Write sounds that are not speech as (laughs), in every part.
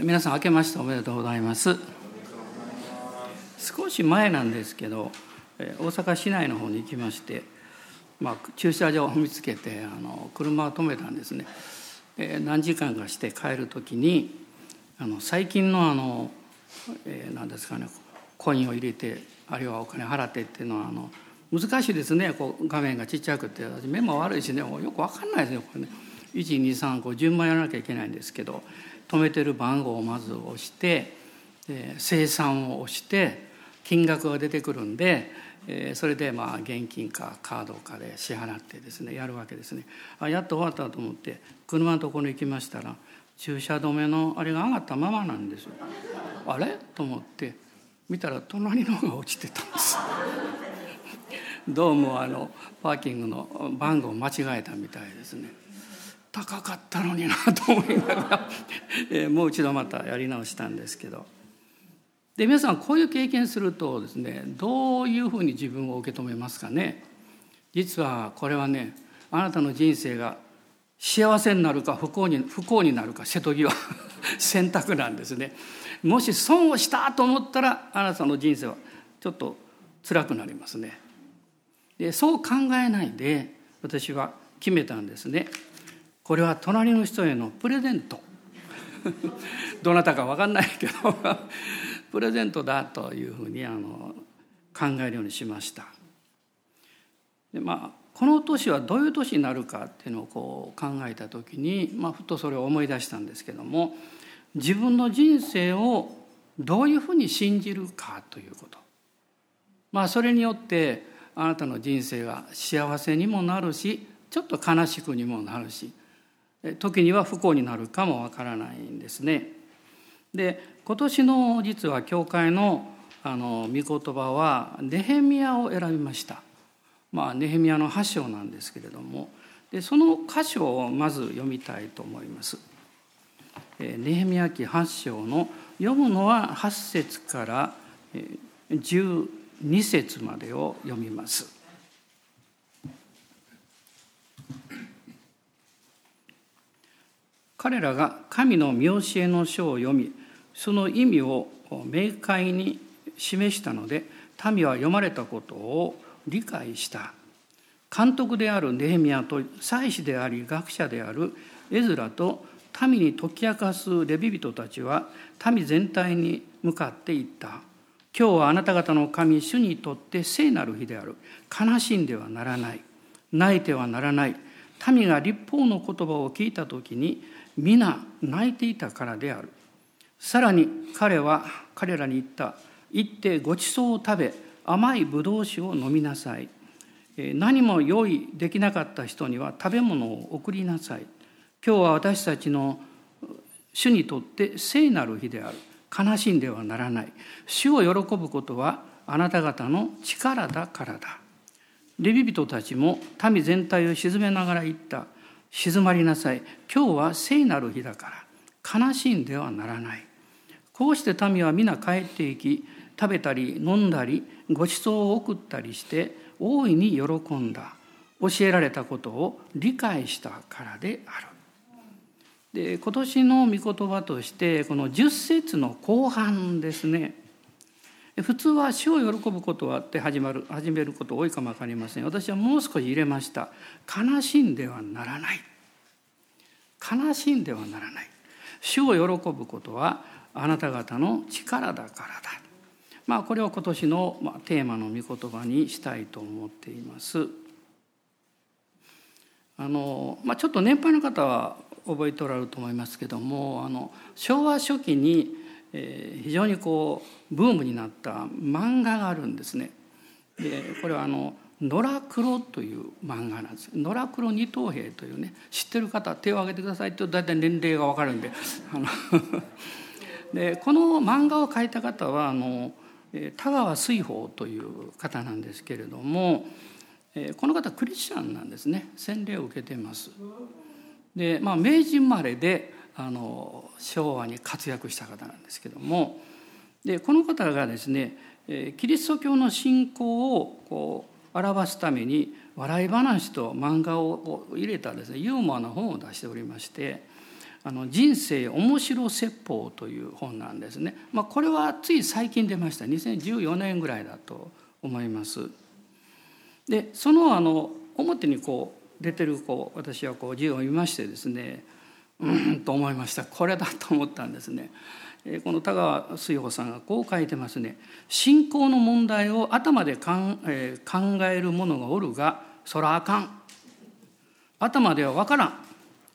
皆さん明けましておめでとうございます。少し前なんですけど大阪市内の方に行きまして、まあ、駐車場を見つけてあの車を止めたんですね。何時間かして帰る時にあの最近のあの、えー、何ですかねコインを入れてあるいはお金払ってっていうのはあの難しいですね。こう画面がちっちゃくて私目も悪いしねもうよく分かんないですねこれね。1235順番やらなきゃいけないんですけど止めてる番号をまず押して生産を押して金額が出てくるんでそれでまあ現金かカードかで支払ってですねやるわけですね。あやっと終わったと思って車のところに行きましたら駐車止めのあれが上がったままなんですよ。あれ？と思って見たら隣のが落ちてたんです。どうもあのパーキングの番号を間違えたみたいですね。高かったのになと思いながら、(laughs) えー、もう一度またやり直したんですけど。で皆さんこういう経験するとですねどういうふうに自分を受け止めますかね。実はこれはねあなたの人生が幸せになるか不幸に不幸になるか瀬戸際 (laughs) 選択なんですね。もし損をしたと思ったらあなたの人生はちょっと辛くなりますね。でそう考えないで私は決めたんですね。これは隣の人へのプレゼント。(laughs) どなたか分かんないけど (laughs) プレゼントだというふうにあの考えるようにしました。でまあこの年はどういう年になるかっていうのをこう考えた時に、まあ、ふとそれを思い出したんですけども自分の人生をどういうふうに信じるかということ。まあそれによってあなたの人生が幸せにもなるしちょっと悲しくにもなるし時には不幸になるかもわからないんですね。で今年の実は教会のあの御言葉はネヘミヤを選びました。まあネヘミヤの8章なんですけれどもでその箇所をまず読みたいと思います。ネヘミヤ記8章の読むのは8節から12節までを読みます。彼らが神の見教えの書を読みその意味を明快に示したので民は読まれたことを理解した。監督であるネヘミヤと祭司であり学者であるエズラと民に解き明かすレビ人たちは民全体に向かっていった。今日はあなた方の神主にとって聖なる日である。悲しんではならない。泣いてはならない。民が立法の言葉を聞いた時に皆泣いていたからである。さらに彼は彼らに言った行ってごちそうを食べ甘いブドウ酒を飲みなさい。何も用意できなかった人には食べ物を送りなさい。今日は私たちの主にとって聖なる日である。悲しんではならない。主を喜ぶことはあなた方の力だからだ。レビ人たちも民全体を沈めながら言った。静まりなさい。今日は聖なる日だから。悲しんではならない。こうして民は皆帰っていき食べたり飲んだりご馳走を送ったりして大いに喜んだ。教えられたことを理解したからである。で今年の御言葉としてこの10節の後半ですね。普通は死を喜ぶことはって始まる始めること多いかも分かりません。私はもう少し入れました。悲しんではならない。悲しんではならない。主を喜ぶことはあなた方の力だからだ。まあこれを今年のテーマの御言葉にしたいと思っています。あの、まあ、ちょっと年配の方は覚えておられると思いますけどもあの昭和初期にえー、非常にこうブームになった漫画があるんですね。でこれはあの野良黒という漫画なんです野良黒二等兵というね知ってる方手を挙げてくださいと大体年齢が分かるんであの (laughs) でこの漫画を描いた方はあの田川水宝という方なんですけれどもこの方クリスチャンなんですね洗礼を受けています。でまあ明治生まれであの昭和に活躍した方なんですけどもでこの方がですねキリスト教の信仰をこう表すために笑い話と漫画を入れたですねユーモアな本を出しておりましてあの人生面白説法という本なんですね。まあ、これはつい最近出ました2014年ぐらいだと思います。でそのあの表にこう出てるこう私はこう字を見ましてですねうんと思いました。これだと思ったんですね。この田川水穂さんがこう書いてますね「信仰の問題を頭でかん、えー、考える者がおるがそらあかん」「頭では分からん」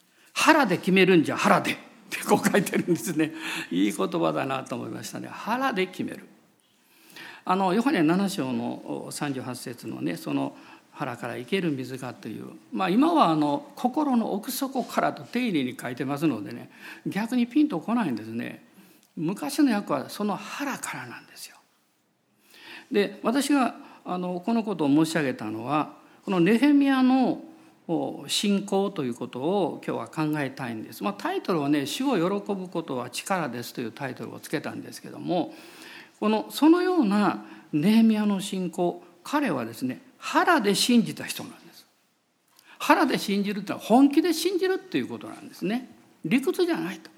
「腹で決めるんじゃ腹で」ってこう書いてるんですね。いい言葉だなと思いましたね。腹で決める。あのヨハネ7章の38節のねその腹から生ける水がという、まあ、今はあの心の奥底からと丁寧に書いてますのでね逆にピンとこないんですね昔の訳はその腹からなんですよ。で私があのこのことを申し上げたのはこのネヘミヤの信仰ということを今日は考えたいんです。まあ、タイトルはね「主を喜ぶことは力です」というタイトルをつけたんですけどもこのそのようなネヘミヤの信仰彼はですね腹で信じた人なんです。腹で信じるってのは本気で信じるっていうことなんですね。理屈じゃないと。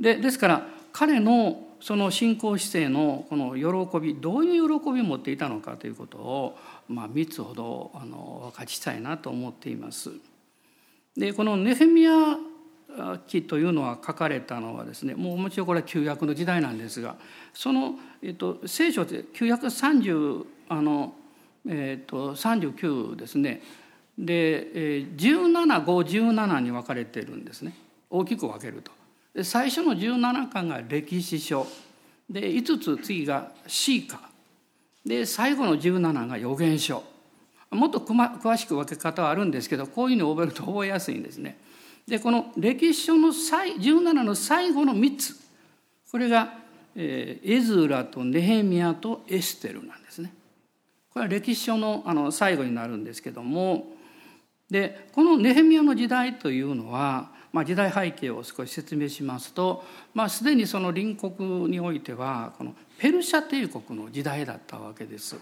でですから彼のその信仰姿勢のこの喜びどういう喜びを持っていたのかということを、まあ、3つほどあの分かちたいなと思っています。でこのネヘミヤ記というのは書かれたのはですねもうもちろんこれは旧約の時代なんですがその、えっと、聖書で旧約30あのえーと、39ですねで、えー、1717に分かれてるんですね大きく分けると。最初の17巻が歴史書で5つ次が詩歌で最後の17が予言書もっとま詳しく分け方はあるんですけどこういうのを覚えると覚えやすいんですね。でこの歴史書の17の最後の3つこれが、えー、エズラとネヘミヤとエステルなんです。これは歴史書のあの最後になるんですけどもでこのネヘミヤの時代というのは、まあ、時代背景を少し説明しますと、まあ、すでにその隣国においてはこのペルシャ帝国の時代だったわけです。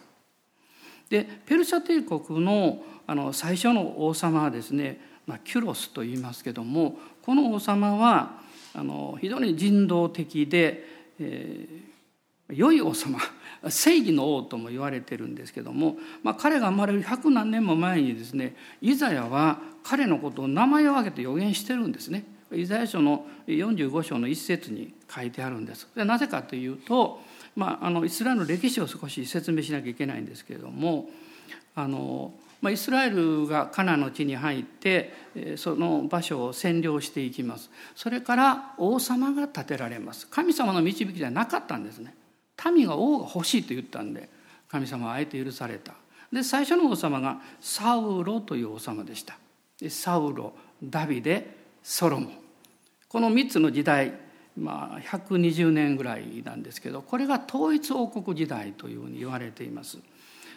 でペルシャ帝国のあの最初の王様はですね、まあ、キュロスと言いますけどもこの王様はあの非常に人道的で、えー、良い王様正義の王とも言われてるんですけども、まあ、彼が生まれる百何年も前にですねイザヤは彼のことを名前を挙げて予言してるんですね。イザヤ書の45章の一節に書いてあるんです。でなぜかというと、まあ、あのイスラエルの歴史を少し説明しなきゃいけないんですけれどもあの、まあ、イスラエルがカナの地に入ってその場所を占領していきます。それから王様が建てられます。神様の導きじゃなかったんですね。民が王が欲しいと言ったんで神様はあえて許されたで最初の王様がサウロという王様でしたでサウロダビデソロモンこの3つの時代まあ120年ぐらいなんですけどこれが統一王国時代というふうに言われています。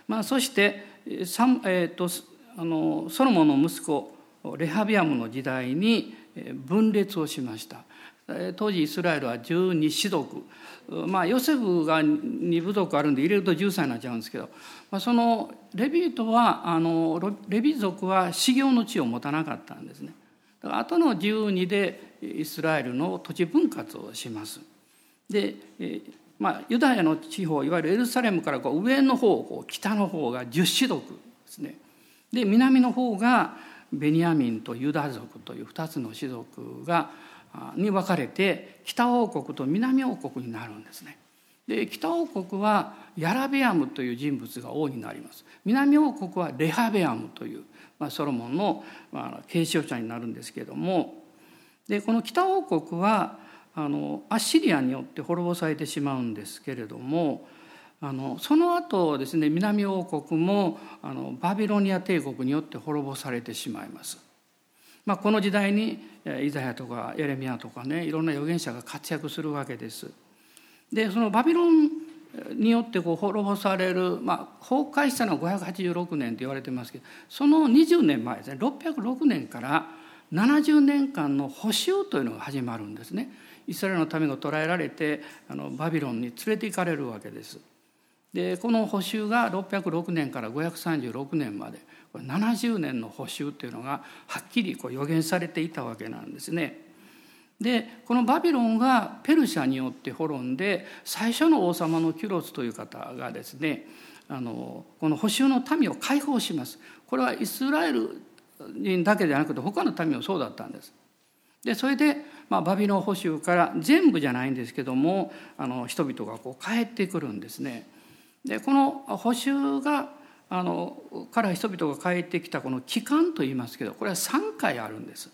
まあ、そしてサ,、えーと、あのソロモンの息子レハビアムの時代に分裂をしました。当時イスラエルは12氏族まあヨセフが2部族あるんで入れると13になっちゃうんですけど、まあ、そのレビートはあのレビ族は修行の地を持たなかったんですね。だから後の12でイスラエルの土地分割をします。で、まあ、ユダヤの地方いわゆるエルサレムからこう上の方こう北の方が10氏族ですね。で南の方がベニヤミンとユダ族という2つの氏族がに分かれて北王国と南王国になるんですね。で北王国はヤラベアムという人物が王になります南王国はレハベアムという、まあ、ソロモンの、まあ、継承者になるんですけれどもでこの北王国はあのアッシリアによって滅ぼされてしまうんですけれどもあのその後ですね南王国もあのバビロニア帝国によって滅ぼされてしまいます。まあ、この時代にイザヤとかエレミアとかねいろんな預言者が活躍するわけです。でそのバビロンによってこう滅ぼされる、まあ、崩壊したのは586年と言われてますけどその20年前ですね606年から70年間の補修というのが始まるんですね。イスラエルの民が捕らえられてあのバビロンに連れて行かれるわけです。でこの補修が606年から536年まで70年の補修というのがはっきりこう予言されていたわけなんですね。でこのバビロンがペルシャによって滅んで最初の王様のキュロスという方がですねあのこの補修の民を解放します。これはイスラエル人だけじゃなくて他の民もそうだったんです。でそれで、まあ、バビロン捕囚から全部じゃないんですけどもあの人々がこう帰ってくるんですね。でこの捕囚があのから人々が帰ってきたこの期間といいますけどこれは3回あるんです。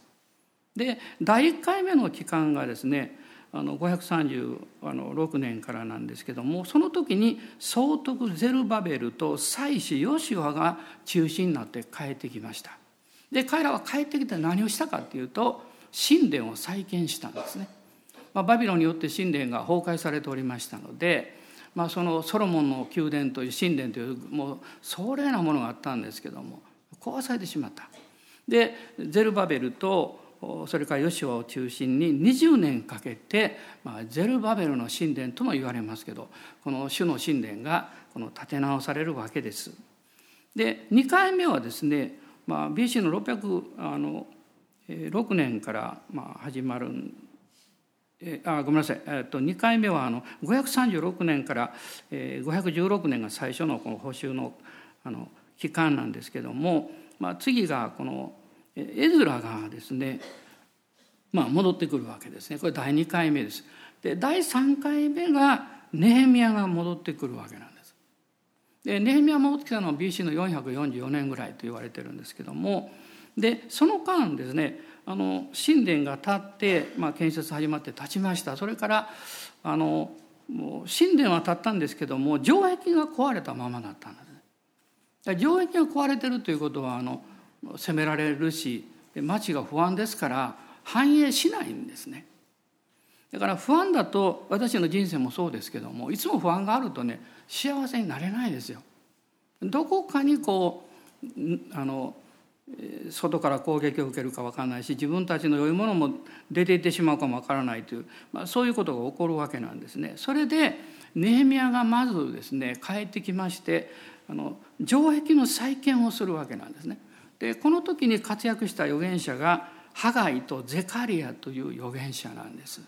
で第1回目の期間がですねあの536年からなんですけどもその時に総督ゼルバベルと祭司ヨシュアが中心になって帰ってきました。で彼らは帰ってきて何をしたかっていうと神殿を再建したんですね。まあ、バビロンによって神殿が崩壊されておりましたので、まあ、そのソロモンの宮殿という神殿というもう壮麗なものがあったんですけども壊されてしまった。でゼルバベルとそれからヨシュアを中心に20年かけて、まあ、ゼルバベルの神殿とも言われますけどこの主の神殿がこの建て直されるわけです。で2回目はですねまあ、BC の606年からまあ始まるえあごめんなさい、えっと、2回目はあの536年から516年が最初のこの補修のあの期間なんですけども、まあ、次がこのエズラがですね、まあ、戻ってくるわけですねこれ第2回目です。で第3回目がネヘミヤが戻ってくるわけなんです。でネヘミヤ戻ってきたのは BC の444年ぐらいと言われてるんですけどもでその間ですねあの神殿が建って、まあ、建設始まって建ちましたそれからあのもう神殿は建ったんですけども城壁が壊れたままだったんです。城壁が壊れてるということはあの攻められるし町が不安ですから繁栄しないんですね。だから不安だと私の人生もそうですけどもいつも不安があるとね幸せになれないですよ。どこかにこうあの外から攻撃を受けるか分からないし自分たちの良いものも出ていってしまうかも分からないという、まあ、そういうことが起こるわけなんですね。それでネヘミヤがまずですね帰ってきましてあの城壁の再建をするわけなんですね。でこの時に活躍した預言者がハガイとゼカリアという預言者なんです。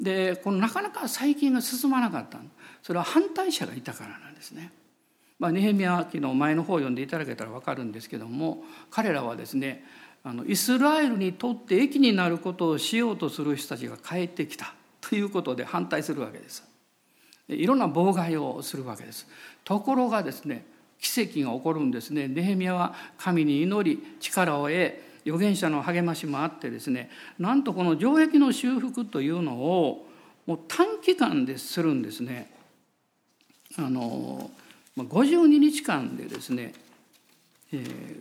でこのなかなか再建が進まなかったそれは反対者がいたからなんですね。まあ、ネヘミヤ記の前の方を読んでいただけたら分かるんですけども彼らはですねあのイスラエルにとって益になることをしようとする人たちが帰ってきたということで反対するわけです。いろんな妨害をするわけです。ところがですね奇跡が起こるんですね。ネヘミヤは神に祈り力を得預言者の励ましもあってですねなんとこの城壁の修復というのをもう短期間でするんですね。あの52日間でですね、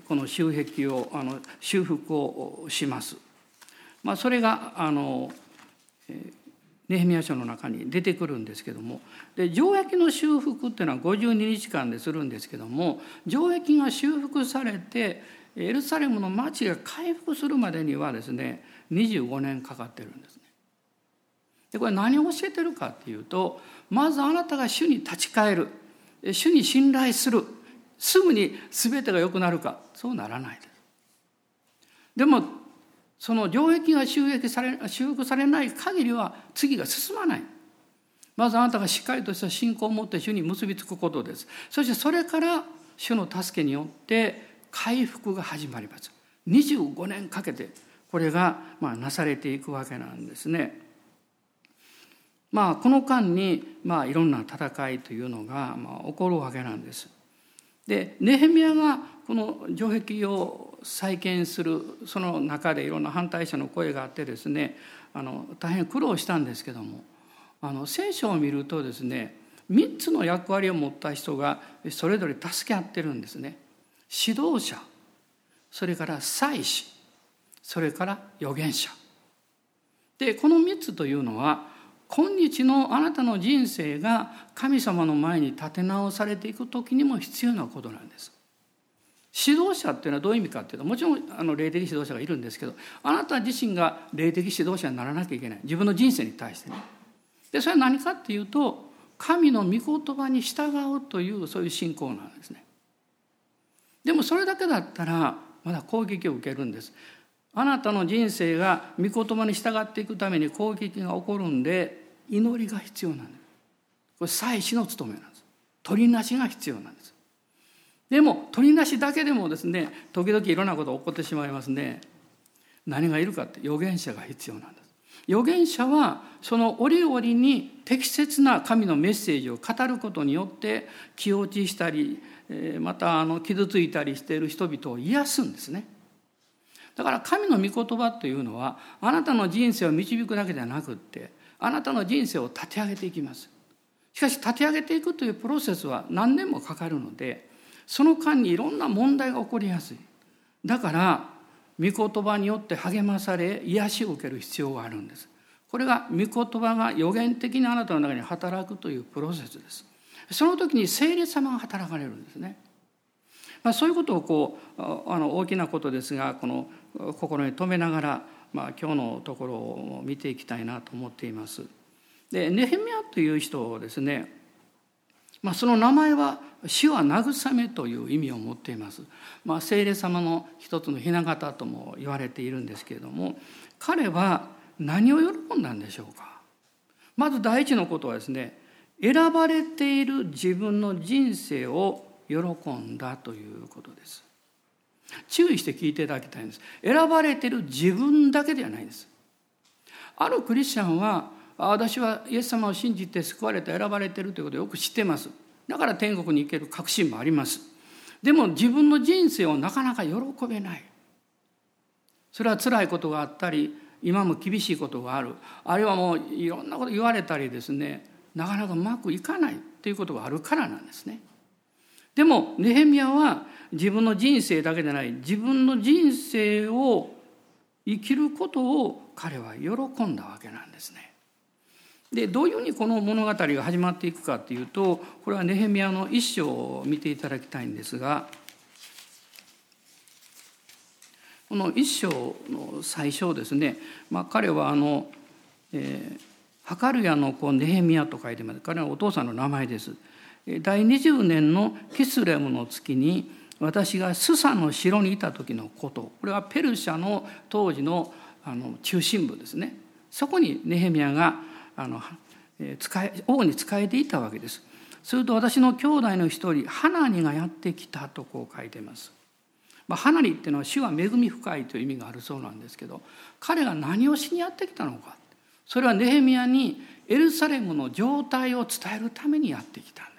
この修壁をあの修復をします。まあ、それがあの、ネヘミヤ書の中に出てくるんですけどもで城壁の修復っていうのは52日間でするんですけども城壁が修復されてエルサレムの町が回復するまでにはですね25年かかってるんですね。でこれ何を教えてるかっていうとまずあなたが主に立ち返る主に信頼するすぐに全てが良くなるかそうならないです。でもその領域が収益され修復されない限りは次が進まない。まずあなたがしっかりとした信仰を持って主に結びつくことです。そしてそれから主の助けによって回復が始まります25年かけてこれがまなされていくわけなんですね。まあこの間にまあいろんな戦いというのがまあ起こるわけなんです。でネヘミヤがこの城壁を再建するその中でいろんな反対者の声があってですねあの大変苦労したんですけどもあの聖書を見るとですね3つの役割を持った人がそれぞれ助け合ってるんですね。指導者それから祭司それから預言者でこの3つというのは今日のあなたの人生が神様の前に立て直されていく時にも必要なことなんです。指導者っていうのはどういう意味かっていうともちろんあの霊的指導者がいるんですけどあなた自身が霊的指導者にならなきゃいけない自分の人生に対してね。でそれは何かっていうと神の御言葉に従うというそういう信仰なんですね。でもそれだけだったらまだ攻撃を受けるんです。あなたの人生が御言葉に従っていくために攻撃が起こるんで祈りが必要なんです。これ祭司の務めなんです。取りなしが必要なんです。でも取りなしだけでもですね時々いろんなことが起こってしまいますね。何がいるかって預言者が必要なんです。預言者はその折々に適切な神のメッセージを語ることによって気落ちしたりまたあの傷ついたりしている人々を癒すんですね。だから神の御言葉というのはあなたの人生を導くだけではなくってあなたの人生を立て上げていきます。しかし立て上げていくというプロセスは何年もかかるのでその間にいろんな問題が起こりやすい。だから御言葉によって励まされ癒しを受ける必要があるんですこれが御言葉が予言的にあなたの中に働くというプロセスですその時に聖霊様が働かれるんですね、まあ、そういうことをこうあの大きなことですがこの心に留めながら、まあ、今日のところを見ていきたいなと思っていますでネヘミヤという人をですね、まあ、その名前は死は慰めという意味を持っています。まあ、聖霊様の一つの雛形とも言われているんですけれども彼は何を喜んだんでしょうか？まず第一のことはですね選ばれている自分の人生を喜んだということです。注意して聞いていただきたいんです。選ばれてる自分だけではないんです。あるクリスチャンは私はイエス様を信じて救われて選ばれているということをよく知ってます。だから天国に行ける確信もありますでも自分の人生をなかなか喜べないそれは辛いことがあったり今も厳しいことがあるあるいはもういろんなこと言われたりですねなかなかうまくいかないということがあるからなんですねでもネヘミヤは自分の人生だけでない自分の人生を生きることを彼は喜んだわけなんですねでどういうふうにこの物語が始まっていくかっていうとこれはネヘミヤの一章を見ていただきたいんですがこの一章の最初ですね、まあ、彼はあの、えー、ハカルヤの子ネヘミヤと書いてます彼はお父さんの名前です。第20年のキスレムの月に私がスサの城にいた時のことこれはペルシャの当時のあの中心部ですねそこにネヘミヤがあの使え王に仕えていたわけです。すると私の兄弟の一人ハナニがやってきたとこう書いてます。まあ、ハナニっていうのは主は恵み深いという意味があるそうなんですけど彼が何をしにやってきたのかそれはネヘミヤにエルサレムの状態を伝えるためにやってきたんです。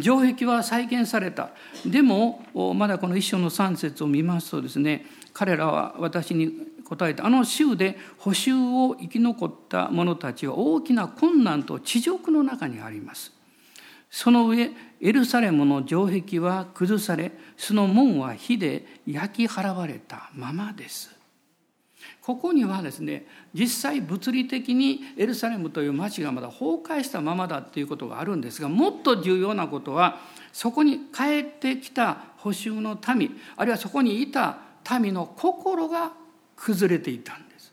城壁は再建されたでもまだこの一章の3節を見ますとですね彼らは私に答えてあの州で補修を生き残った者たちは大きな困難と地獄の中にあります。その上エルサレムの城壁は崩されその門は火で焼き払われたままです。ここにはですね実際物理的にエルサレムという町がまだ崩壊したままだということがあるんですがもっと重要なことはそこに帰ってきた補修の民あるいはそこにいた民の心が崩れていたんです。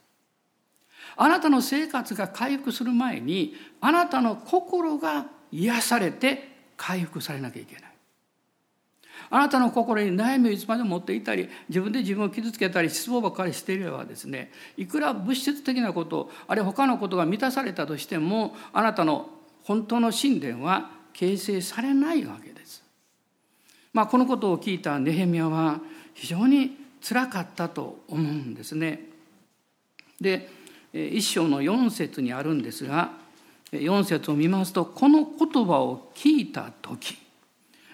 あなたの生活が回復する前にあなたの心が癒されて回復されなきゃいけない。あなたの心に悩みをいつまでも持っていたり自分で自分を傷つけたり失望ばっかりしていればですねいくら物質的なことあるいは他のことが満たされたとしてもあなたの本当の神殿は形成されないわけです。まあ、このことを聞いたネヘミヤは非常につらかったと思うんですね。で一章の4節にあるんですが4節を見ますとこの言葉を聞いた時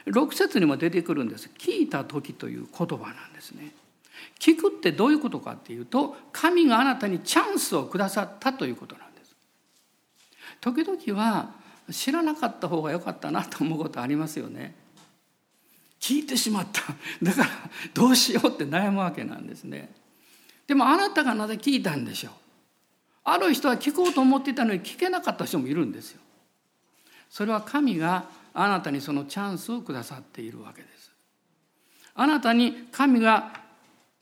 6節にも出てくるんです聞いた時という言葉なんですね。聞くってどういうことかっていうと神があなたにチャンスをくださったということなんです。時々は知らなかった方が良かったなと思うことありますよね。聞いてしまっただからどうしようって悩むわけなんですねでもあなたがなぜ聞いたんでしょうある人は聞こうと思っていたのに聞けなかった人もいるんですよそれは神があなたにそのチャンスをくださっているわけですあなたに神が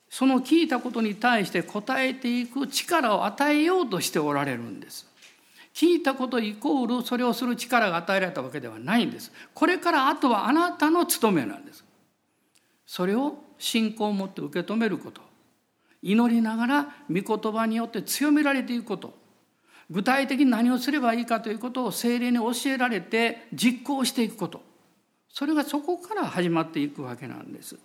その聞いたことに対して答えていく力を与えようとしておられるんです聞いたことイコールそれをする力が与えられたわけではないんです。これからあとはあなたの務めなんです。それを信仰を持って受け止めること。祈りながら御言葉によって強められていくこと。具体的に何をすればいいかということを精霊に教えられて実行していくこと。それがそこから始まっていくわけなんです。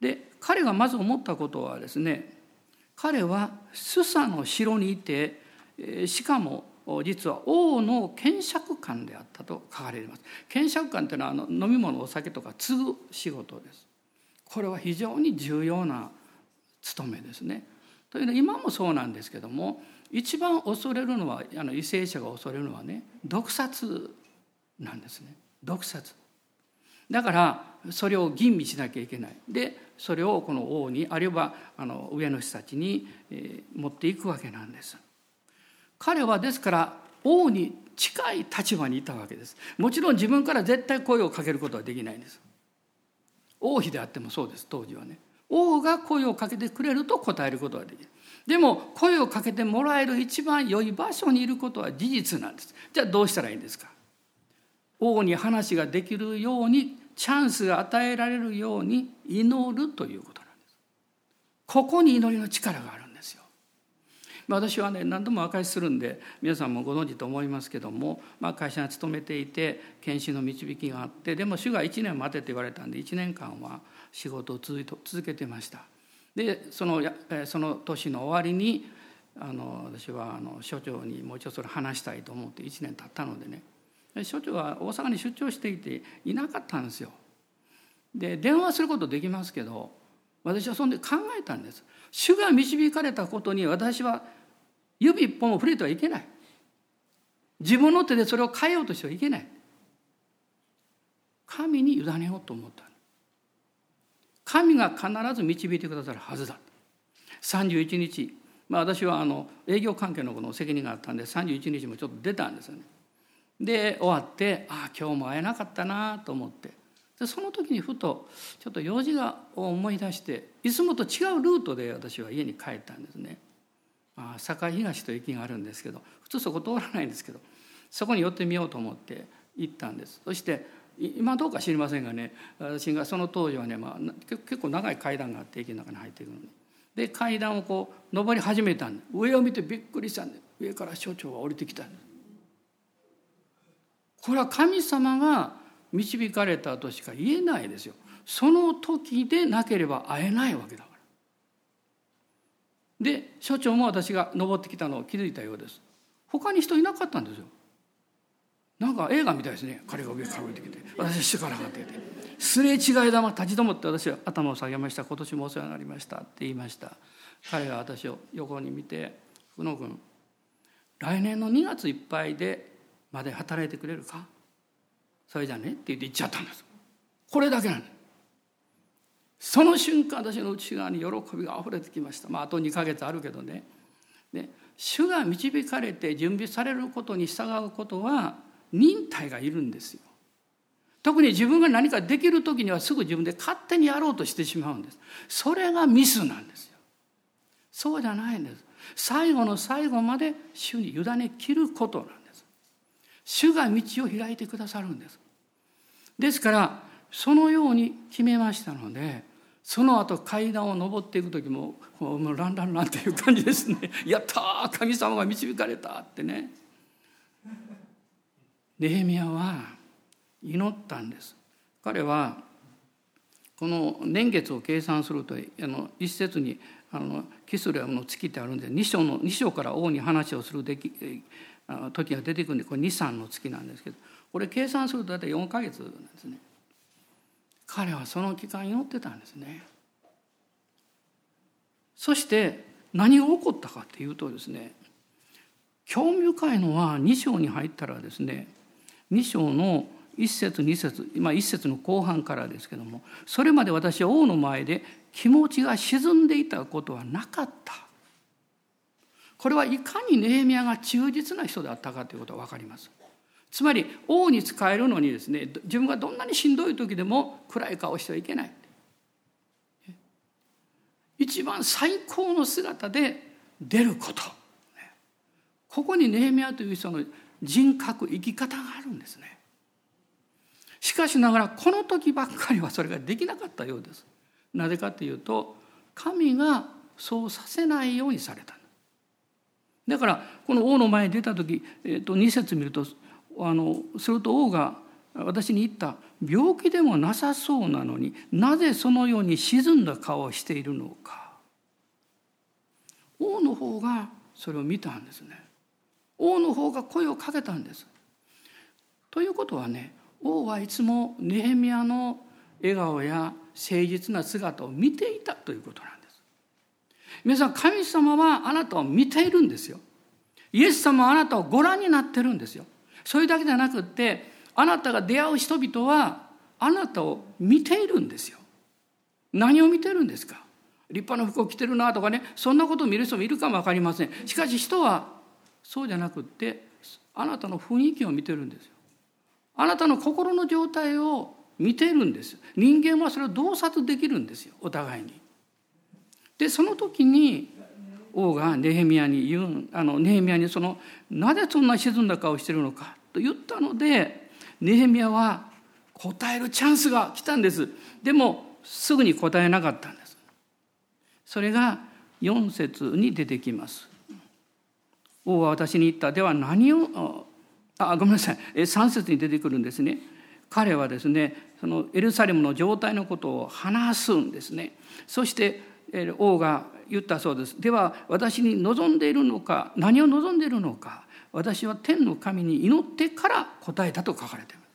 で彼がまず思ったことはですね彼はスサの城にいてしかも実は王の検釈官であったと書かれています検釈官というのはあの飲み物お酒とか継ぐ仕事ですこれは非常に重要な務めですねというのは今もそうなんですけども一番恐れるのはあの為政者が恐れるのはね毒殺なんですね。毒殺。だからそれを吟味しなきゃいけない。でそれをこの王にあるいはあの上の人たちに、えー、持っていくわけなんです。彼はですから王に近い立場にいたわけです。もちろん自分から絶対声をかけることはできないんです。王妃であってもそうです当時はね。王が声をかけてくれると答えることができる。でも声をかけてもらえる一番良い場所にいることは事実なんです。じゃあどうしたらいいんですか？王に話ができるようにチャンスが与えられるように祈るということなんです。ここに祈りの力があるんですよ。私はね何度も明かしするんで皆さんもご存知と思いますけども、まあ、会社に勤めていて研修の導きがあってでも主が1年待てって言われたんで1年間は仕事を続けてました。でそのその年の終わりにあの私はあの所長にもう一度それ話したいと思って1年経ったのでね所長は大阪に出張していていなかったんですよ。で電話することできますけど私はそんで考えたんです。主が導かれたことに私は指一本も触れてはいけない。自分の手でそれを変えようとしてはいけない。神に委ねようと思った。神が必ず導いてくださるはずだ。31日、まあ、私はあの営業関係のこの責任があったんで31日もちょっと出たんですよね。で終わってああ今日も会えなかったなと思ってでその時にふとちょっと用事が思い出していつもと違うルートで私は家に帰ったんですね。まあ、堺東と駅があるんですけど普通そこ通らないんですけどそこに寄ってみようと思って行ったんですそして今どうか知りませんがね私がその当時はね、まあ、結構長い階段があって駅の中に入っていくのに。で階段をこう上り始めたんで上を見てびっくりしたんで上から所長が降りてきたんですこれは神様が導かれたとしか言えないですよ。その時でなければ会えないわけだから。で所長も私が登ってきたのを気づいたようです。他に人いなかったんですよ。なんか映画みたいですね。彼が上から降りてきて。私は下から上がってきて。すれ違い玉立ち止まって私は頭を下げました。今年もお世話になりましたって言いました。彼が私を横に見て「福野君来年の2月いっぱいでまで働いてくれるか？それじゃね？って言って言っちゃったんです。これだけなんです。その瞬間私の内側に喜びがあふれてきました。まああと2ヶ月あるけどね。ね主が導かれて準備されることに従うことは忍耐がいるんですよ。特に自分が何かできる時にはすぐ自分で勝手にやろうとしてしまうんです。それがミスなんですよ。そうじゃないんです。最後の最後まで主に委ね切ることなんです。主が道を開いてくださるんです。ですからそのように決めましたのでその後階段を上っていく時ももうランランランっていう感じですね「やった神様が導かれた」ってね。ネヘミヤは祈ったんです。彼はこの年月を計算するとあの一節にあのキスレムの月ってあるんで2章の2章から王に話をするでき時が出てくるんでこれ23の月なんですけどこれ計算すると大体4か月なんですね。彼はその期間祈ってたんですね。そして何が起こったかっていうとですね興味深いのは2章に入ったらですね2章の1節2節今1節の後半からですけどもそれまで私は王の前で気持ちが沈んでいたことはなかったこれはいかにネヘミヤが忠実な人であったかということが分かります。つまり王に仕えるのにですね自分がどんなにしんどい時でも暗い顔してはいけない。一番最高の姿で出ること。ここにネヘミヤという人の人格生き方があるんですね。しかしながらこの時ばっかりはそれができなかったようです。なぜかというと神がそうさせないようにされた。だからこの王の前に出た時、えー、と2節見るとあのすると王が私に言った病気でもなさそうなのになぜそのように沈んだ顔をしているのか。王の方がそれを見たんですね。王の方が声をかけたんです。ということはね王はいつもネヘミヤの笑顔や誠実な姿を見ていたということなんです。皆さん神様はあなたを見ているんですよ。イエス様はあなたをご覧になってるんですよ。それだけじゃなくってあなたが出会う人々はあなたを見ているんですよ。何を見てるんですか。立派な服を着てるなとかねそんなことを見る人もいるかも分かりません。しかし人はそうじゃなくってあなたの雰囲気を見てるんですよ。あなたの心の状態を見てるんです人間はそれを洞察できるんですよお互いに。でその時に王がネヘミヤに言うあのネヘミヤにそのなぜそんな沈んだ顔してるのかと言ったのでネヘミヤは答えるチャンスが来たんです。でもすぐに答えなかったんです。それが4節に出てきます。王は私に言った。では何をあごめんなさい。3節に出てくるんですね。彼はですねそのエルサレムの状態のことを話すんですね。そして王が言ったそうです。では私に望んでいるのか何を望んでいるのか私は天の神に祈ってから答えたと書かれています。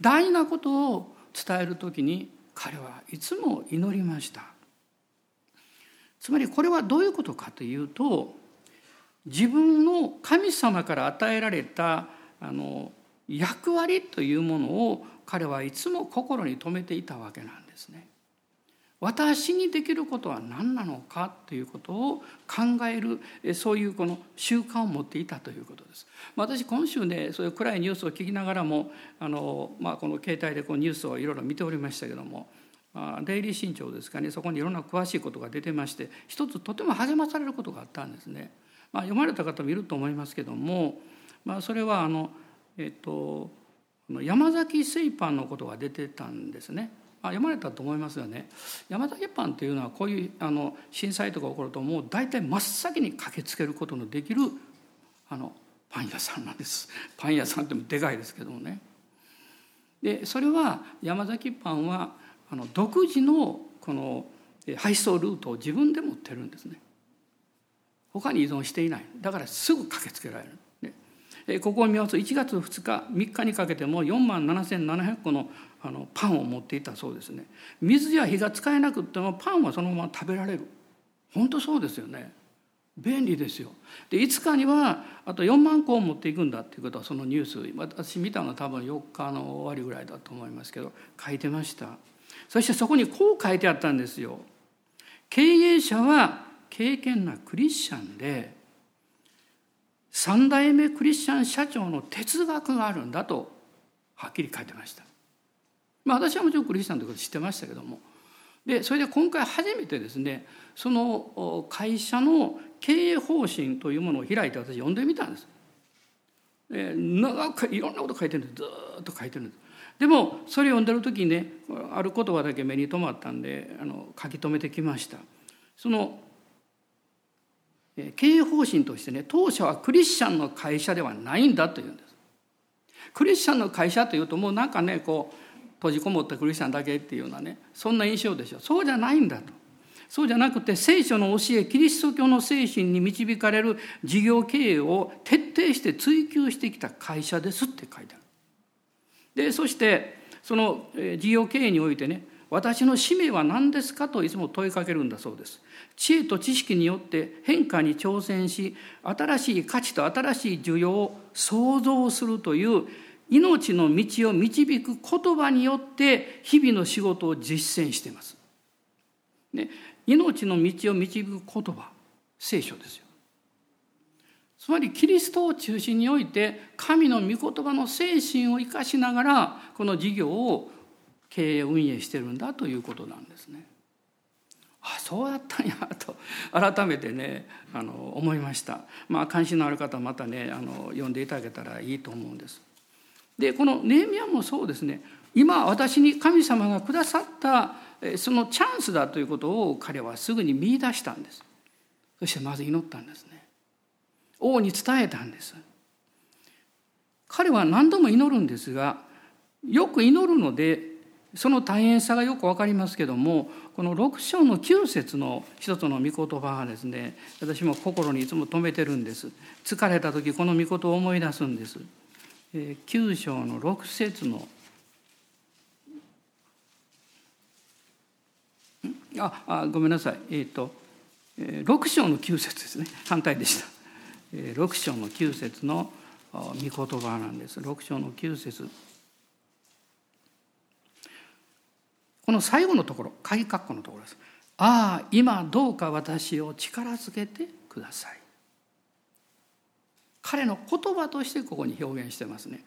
大事なことを伝える時に彼はいつも祈りました。つまりこれはどういうことかというと自分の神様から与えられたあの役割というものを彼はいつも心に留めていたわけなんですね。私にできることは何なのかということを考えるそういうこの習慣を持っていたということです。私今週ねそういう暗いニュースを聞きながらもあの、まあ、この携帯でこうニュースをいろいろ見ておりましたけどもデイリー新潮ですかねそこにいろんな詳しいことが出てまして一つとても励まされることがあったんですね。まあ、読まれた方もいると思いますけども、まあ、それはあの、えっと、山崎製パンのことが出てたんですね。あ読まれたと思いますよね。山崎パンというのはこういうあの震災とか起こるともう大体真っ先に駆けつけることのできるあのパン屋さんなんです。(laughs) パン屋さんってもでかいですけどもね。でそれは山崎パンはあの独自のこの配送ルートを自分で持ってるんですね。他に依存していない。だからすぐ駆けつけられる、ね、ここを見ますと1月2日3日にかけても4万7,700個のあのパンを持っていたそうですね。水や火が使えなくてもパンはそのまま食べられる。本当そうですよね。便利ですよ。で5日にはあと4万個を持っていくんだっていうことはそのニュース私見たのは多分4日の終わりぐらいだと思いますけど書いてました。そしてそこにこう書いてあったんですよ。経営者は敬虔なクリスチャンで三代目クリスチャン社長の哲学があるんだとはっきり書いてました。まあ、私はもちろんクリスチャンということ知ってましたけどもでそれで今回初めてですねその会社の経営方針というものを開いて私読んでみたんです。で長くいろんなこと書いてるんですずっと書いてるんです。でもそれを読んでる時にねある言葉だけ目に留まったんであの書き留めてきました。その経営方針としてね当社はクリスチャンの会社ではないんだというんです。クリスチャンの会社というともうなんかねこう閉じこもったクリスチャンだけっていうようなねそんな印象でしょそうじゃないんだとそうじゃなくて聖書の教えキリスト教の精神に導かれる事業経営を徹底して追求してきた会社ですって書いてある。でそしてその事業経営においてね私の使命は何ですかといつも問いかけるんだそうです。知恵と知識によって変化に挑戦し新しい価値と新しい需要を創造するという命の道を導く言葉によって日々の仕事を実践しています。ね、命の道を導く言葉聖書ですよ。つまりキリストを中心において神の御言葉の精神を生かしながらこの事業を経営運営してるんだということなんですね。あそうやったんやと改めてねあの思いました。まあ関心のある方はまたねあの読んでいただけたらいいと思うんです。でこのネーミアもそうですね。今私に神様がくださったそのチャンスだということを彼はすぐに見出したんです。そしてまず祈ったんですね。王に伝えたんです。彼は何度も祈るんですがよく祈るのでその大変さがよく分かりますけどもこの6章の9節の一つの御言葉がですね私も心にいつも留めてるんです。疲れた時この御事を思い出すんです。9章の6節のああごめんなさい。えっ、ー、と6章の9節ですね。反対でした。6章の9節の御言葉なんです。6章の9節。この最後のところ鍵括弧のところです。ああ今どうか私を力づけてください。彼の言葉としてここに表現してますね。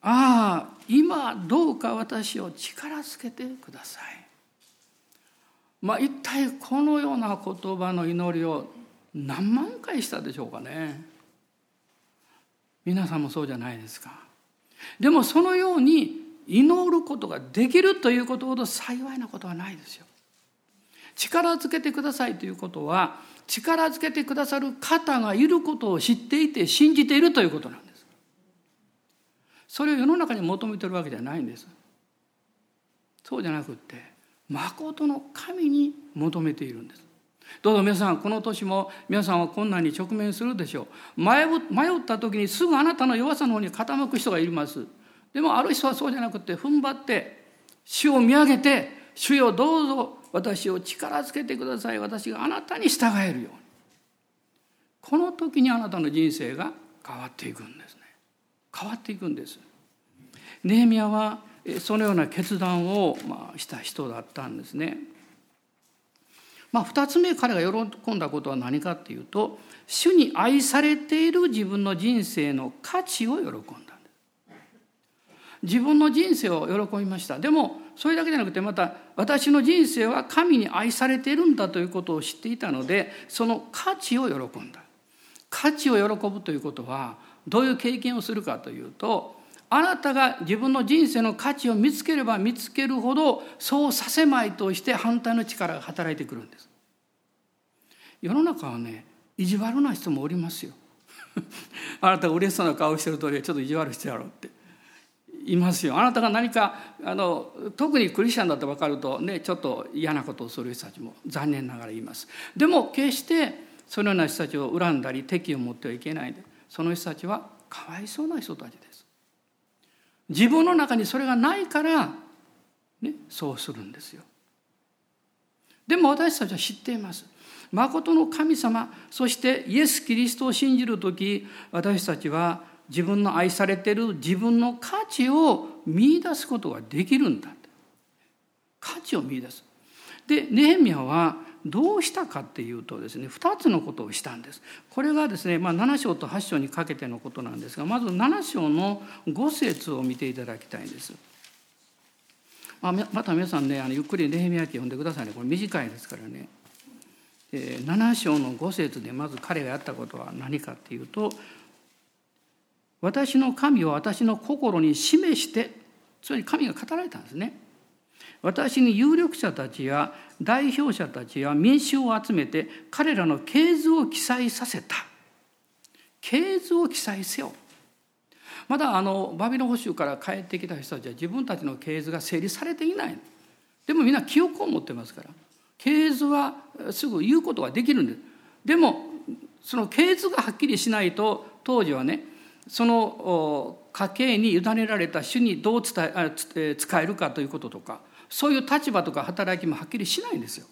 ああ今どうか私を力づけてください。まあ一体このような言葉の祈りを何万回したでしょうかね。皆さんもそうじゃないですか。でもそのように祈ることができるということほど幸いなことはないですよ。力づけてくださいということは力づけてくださる方がいることを知っていて信じているということなんです。それを世の中に求めてるわけじゃないんです。そうじゃなくって誠の神に求めているんです。どうぞ皆さんこの年も皆さんは困難に直面するでしょう迷った時にすぐあなたの弱さの方に傾く人がいますでもある人はそうじゃなくて踏ん張って主を見上げて主よどうぞ私を力づけてください私があなたに従えるように。この時にあなたの人生が変わっていくんですね。変わっていくんです。ネーミヤはそのような決断をまあした人だったんですね。まあ、2つ目彼が喜んだことは何かっていうと主に愛されている自分の人生の価値を喜んだ。自分の人生を喜びました。でもそれだけじゃなくてまた私の人生は神に愛されているんだということを知っていたのでその価値を喜んだ。価値を喜ぶということはどういう経験をするかというとあなたが自分の人生の価値を見つければ見つけるほどそうさせまいとして反対の力が働いてくるんです。世の中はね意地悪な人もおりますよ。(laughs) あなたが嬉しそうな顔してるとおりちょっと意地悪してやろうって。いますよ。あなたが何かあの特にクリスチャンだと分かるとねちょっと嫌なことをする人たちも残念ながら言います。でも決してそのような人たちを恨んだり敵を持ってはいけないでその人たちはかわいそうな人たちです。自分の中にそれがないから、ね、そうするんですよ。でも私たちは知っています。誠の神様そしてイエス・キリストを信じる時私たちは自分の愛されてる自分の価値を見出すことができるんだ価値を見出すでネヘミヤはどうしたかっていうとですね2つのことをしたんですこれがですね、まあ、7章と8章にかけてのことなんですがまず7章の5節を見ていただきたいんです。まあ、また皆さんねあのゆっくりネヘミヤ記読んでくださいねこれ短いですからね。えー、7章の5節でまず彼がやったことは何かっていうと私の神を私の心に示してつまり神が語られたんですね。私に有力者たちや代表者たちや民衆を集めて彼らの系図を記載させた。系図を記載せよ。まだあのバビロン捕囚から帰ってきた人たちは自分たちの系図が整理されていない。でもみんな記憶を持ってますから。系図はすぐ言うことができるんです。でもその系図がはっきりしないと当時はねその家計に委ねられた主にどう伝え使えるかということとかそういう立場とか働きもはっきりしないんですよ。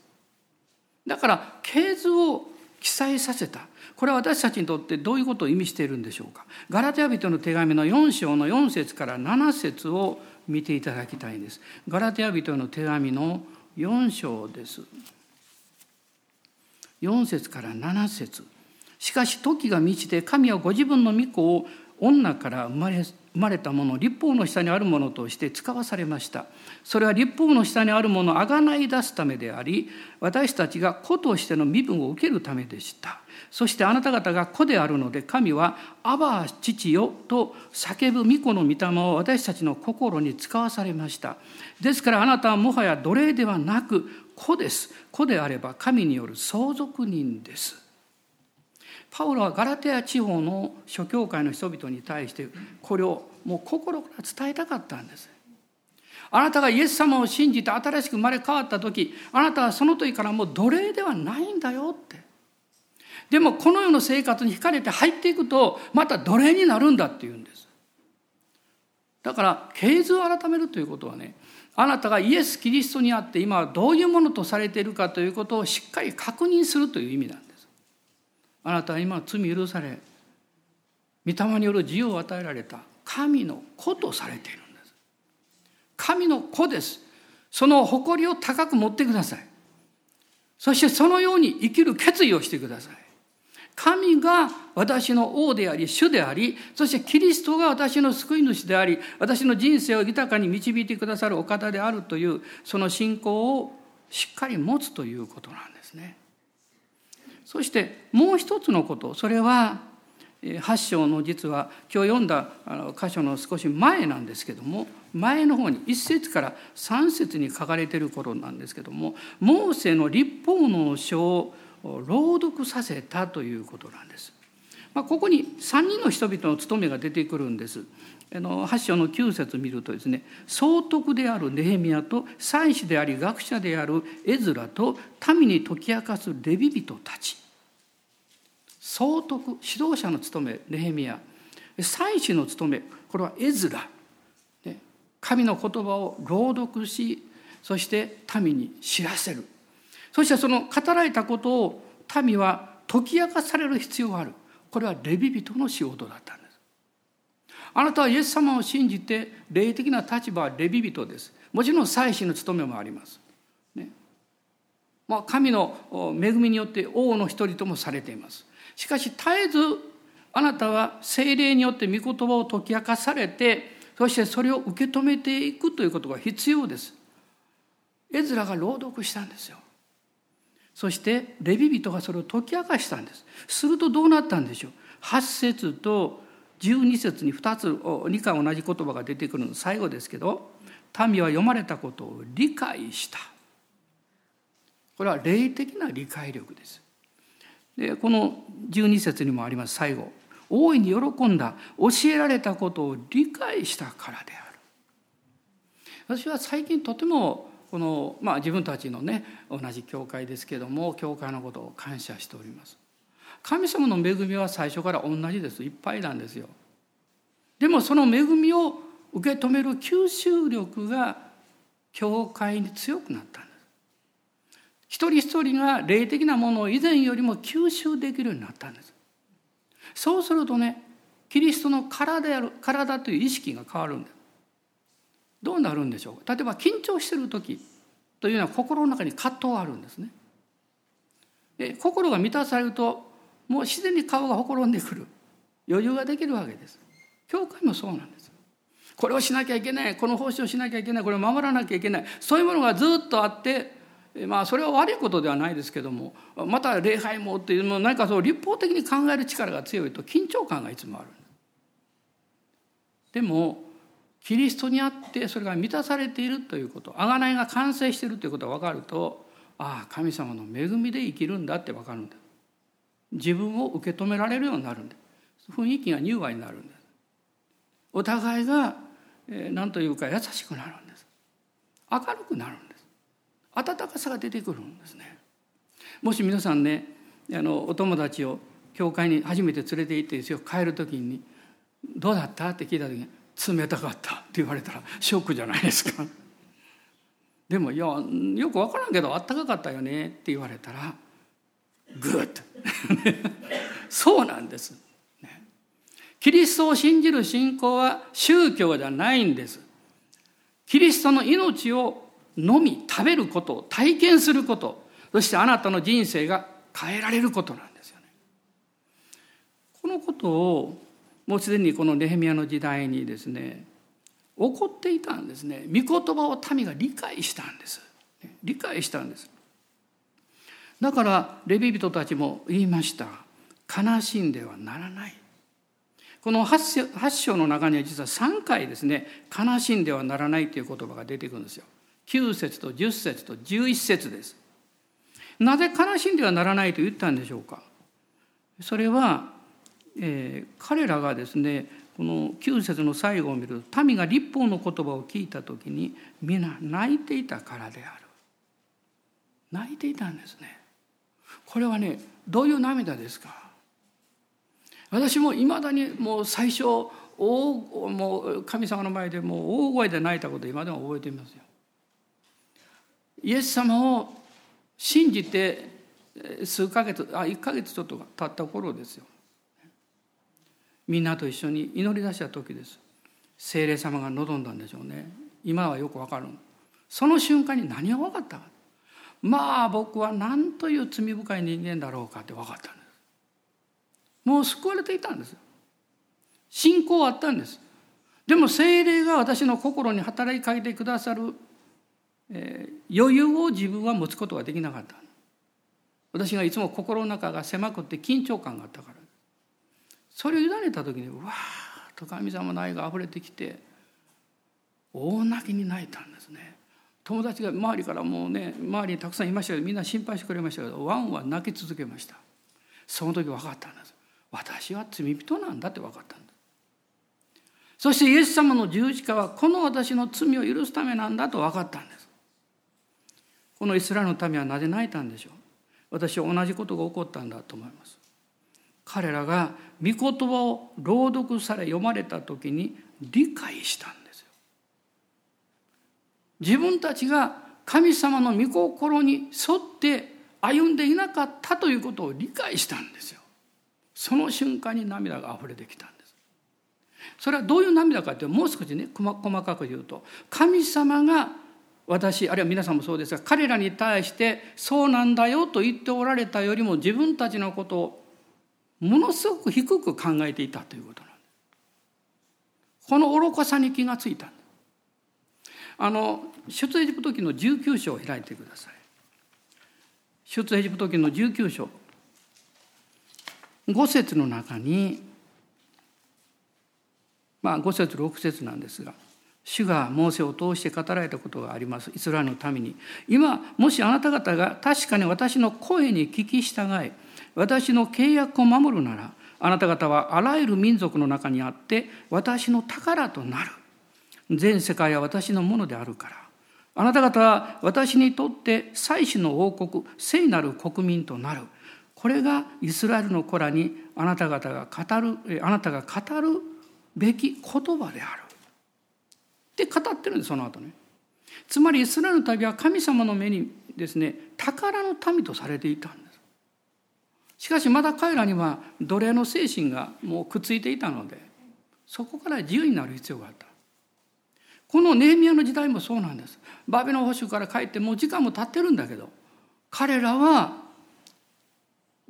だから系図を記載させた。これは私たちにとってどういうことを意味しているんでしょうか。ガラテヤ人の手紙の4章の4節から7節を見ていただきたいんです。ガラテヤ人の手紙の4章です。4節から7節。しかし時が満ちて神はご自分の御子を女から生まれ生まれたもの立法の下にあるものとして使わされました。それは立法の下にあるものをあがない出すためであり私たちが子としての身分を受けるためでした。そしてあなた方が子であるので神は「アバ父よ」と叫ぶ御子の御霊を私たちの心に使わされました。ですからあなたはもはや奴隷ではなく子です。子であれば神による相続人です。パウロはガラテヤ地方の諸教会の人々に対してこれをもう心から伝えたかったんです。あなたがイエス様を信じて新しく生まれ変わった時あなたはその時からもう奴隷ではないんだよって。でもこの世の生活に惹かれて入っていくとまた奴隷になるんだっていうんです。だから経図を改めるということはねあなたがイエス・キリストにあって今はどういうものとされているかということをしっかり確認するという意味なんです。あなたは今罪許され御霊による自由を与えられた神の子とされているんです。神の子です。その誇りを高く持ってください。そしてそのように生きる決意をしてください。神が私の王であり主でありそしてキリストが私の救い主であり私の人生を豊かに導いてくださるお方であるというその信仰をしっかり持つということなんですね。そしてもう一つのことそれは8章の実は今日読んだ箇所の少し前なんですけども前の方に1節から3節に書かれていることなんですけどもモーセの立法の書を朗読させたということなんです。まあ、ここに3人の人々の務めが出てくるんです。あの8章の9節見るとですね総督であるネヘミヤと祭司であり学者であるエズラと民に解き明かすレビ人たち総督指導者の務めネヘミヤ。祭司の務めこれはエズラ。神の言葉を朗読しそして民に知らせる。そしてその語られたことを民は解き明かされる必要がある。これはレビ人の仕事だったんです。あなたはイエス様を信じて霊的な立場はレビ人です。もちろん祭司の務めもあります、ね。まあ、神の恵みによって王の一人ともされています。しかし絶えずあなたは精霊によって御言葉を解き明かされてそしてそれを受け止めていくということが必要です。エズラが朗読したんですよ。そしてレビ人がそれを解き明かしたんです。するとどうなったんでしょう。8節と12節に2つ2回同じ言葉が出てくるの最後ですけど民は読まれたことを理解した。これは霊的な理解力です。でこの12節にもあります。最後。大いに喜んだ教えられたことを理解したからである。私は最近とてもこの、まあ、自分たちのね同じ教会ですけども教会のことを感謝しております。神様の恵みは最初から同じです。いっぱいなんですよ。でもその恵みを受け止める吸収力が教会に強くなった一人一人が霊的なものを以前よりも吸収できるようになったんです。そうするとねキリストの体である体という意識が変わるんですどうなるんでしょう例えば緊張してる時というのは心の中に葛藤があるんですね。で心が満たされるともう自然に顔がほころんでくる。余裕ができるわけです。教会もそうなんです。これをしなきゃいけない。この奉仕をしなきゃいけない。これを守らなきゃいけない。そういうものがずっとあってまあそれは悪いことではないですけどもまた礼拝もっていうの何かそう立法的に考える力が強いと緊張感がいつもある。でもキリストにあってそれが満たされているということ贖いが完成しているということが分かるとああ神様の恵みで生きるんだって分かるんだ。自分を受け止められるようになるんだ。雰囲気が柔和になるんでお互いが何というか優しくなるんです。明るくなるんです。温かさが出てくるんですねもし皆さんねあのお友達を教会に初めて連れて行ってですよ帰る時に「どうだった?」って聞いた時に冷たかったって言われたらショックじゃないですか。でも「いやよく分からんけどあったかかったよね」って言われたらグッと (laughs) そうなんです。キリストを信じる信仰は宗教じゃないんです。キリストの命を飲み食べることを体験すること。そしてあなたの人生が変えられることなんですよね。このことをもうすでにこのネヘミヤの時代にですね起こっていたんですね。御言葉を民が理解したんです。理解したんです。だからレビ人たちも言いました。悲しんではならない。この8章の中には実は3回ですね悲しんではならないという言葉が出てくるんですよ。9節と10節と11節です。なぜ悲しんではならないと言ったんでしょうか？それは、えー、彼らがですねこの9節の最後を見ると民が立法の言葉を聞いた時に皆泣いていたからである。泣いていたんですね。これはねどういう涙ですか？私もいまだにもう最初大もう神様の前でもう大声で泣いたこと今でも覚えていますよ。イエス様を信じて数ヶ月あ1ヶ月ちょっと経った頃ですよ。みんなと一緒に祈り出した時です。精霊様が望んだんでしょうね。今はよくわかる。その瞬間に何が分かったか。まあ僕は何という罪深い人間だろうかって分かったんです。もう救われていたんです。信仰あったんです。でも精霊が私の心に働きかけてくださる、えー、余裕を自分は持つことができなかった。私がいつも心の中が狭くて緊張感があったから。それを委ねた時にわーっと神様の愛が溢れてきて大泣きに泣いたんですね。友達が周りからもうね周りにたくさんいましたけどみんな心配してくれましたけどワンは泣き続けましたその時分かったんです私は罪人なんだって分かったんですそしてイエス様の十字架はこの私の罪を許すためなんだと分かったんですこのイスラエルの民はなぜ泣いたんでしょう？私は同じことが起こったんだと思います彼らが御言葉を朗読され読まれた時に理解したんですよ自分たちが神様の御心に沿って歩んでいなかったということを理解したんですよ。その瞬間に涙が溢れてきたんです。それはどういう涙かってもう少しね細かく言うと神様が私あるいは皆さんもそうですが彼らに対してそうなんだよと言っておられたよりも自分たちのことをものすごく低く考えていたということなんです。この愚かさに気がついた。あの出エジプト記の19章を開いてください出エジプト記の19章5節の中にまあ5節6節なんですが主がモーセを通して語られたことがあります。イスラエルのために。今もしあなた方が確かに私の声に聞き従い私の契約を守るならあなた方はあらゆる民族の中にあって私の宝となる。全世界は私のものであるから。あなた方は私にとって祭司の王国聖なる国民となる。これがイスラエルの子らにあなた方が語るあなたが語るべき言葉である。って語ってるんですその後ね。つまりイスラエルの旅は神様の目にですね宝の民とされていたんです。しかしまだ彼らには奴隷の精神がもうくっついていたのでそこから自由になる必要があった。このネーミアの時代もそうなんです。バビロン保守から帰ってもう時間も経ってるんだけど彼らは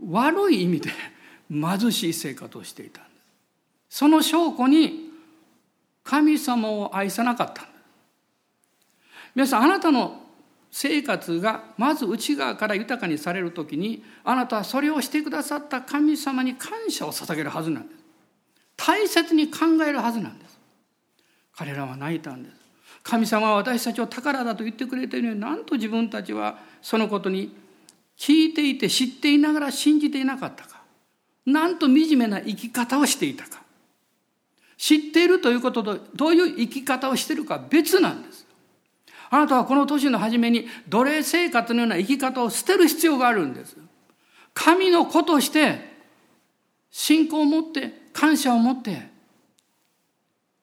悪い意味で貧しい生活をしていたんです。その証拠に神様を愛さなかった。皆さんあなたの生活がまず内側から豊かにされる時にあなたはそれをしてくださった神様に感謝を捧げるはずなんです。大切に考えるはずなんです。彼らは泣いたんです。神様は私たちを宝だと言ってくれているのになんと自分たちはそのことに聞いていて知っていながら信じていなかったか。なんと惨めな生き方をしていたか。知っているということとどういう生き方をしているか別なんですあなたはこの年の初めに奴隷生活のような生き方を捨てる必要があるんです神の子として信仰を持って感謝を持って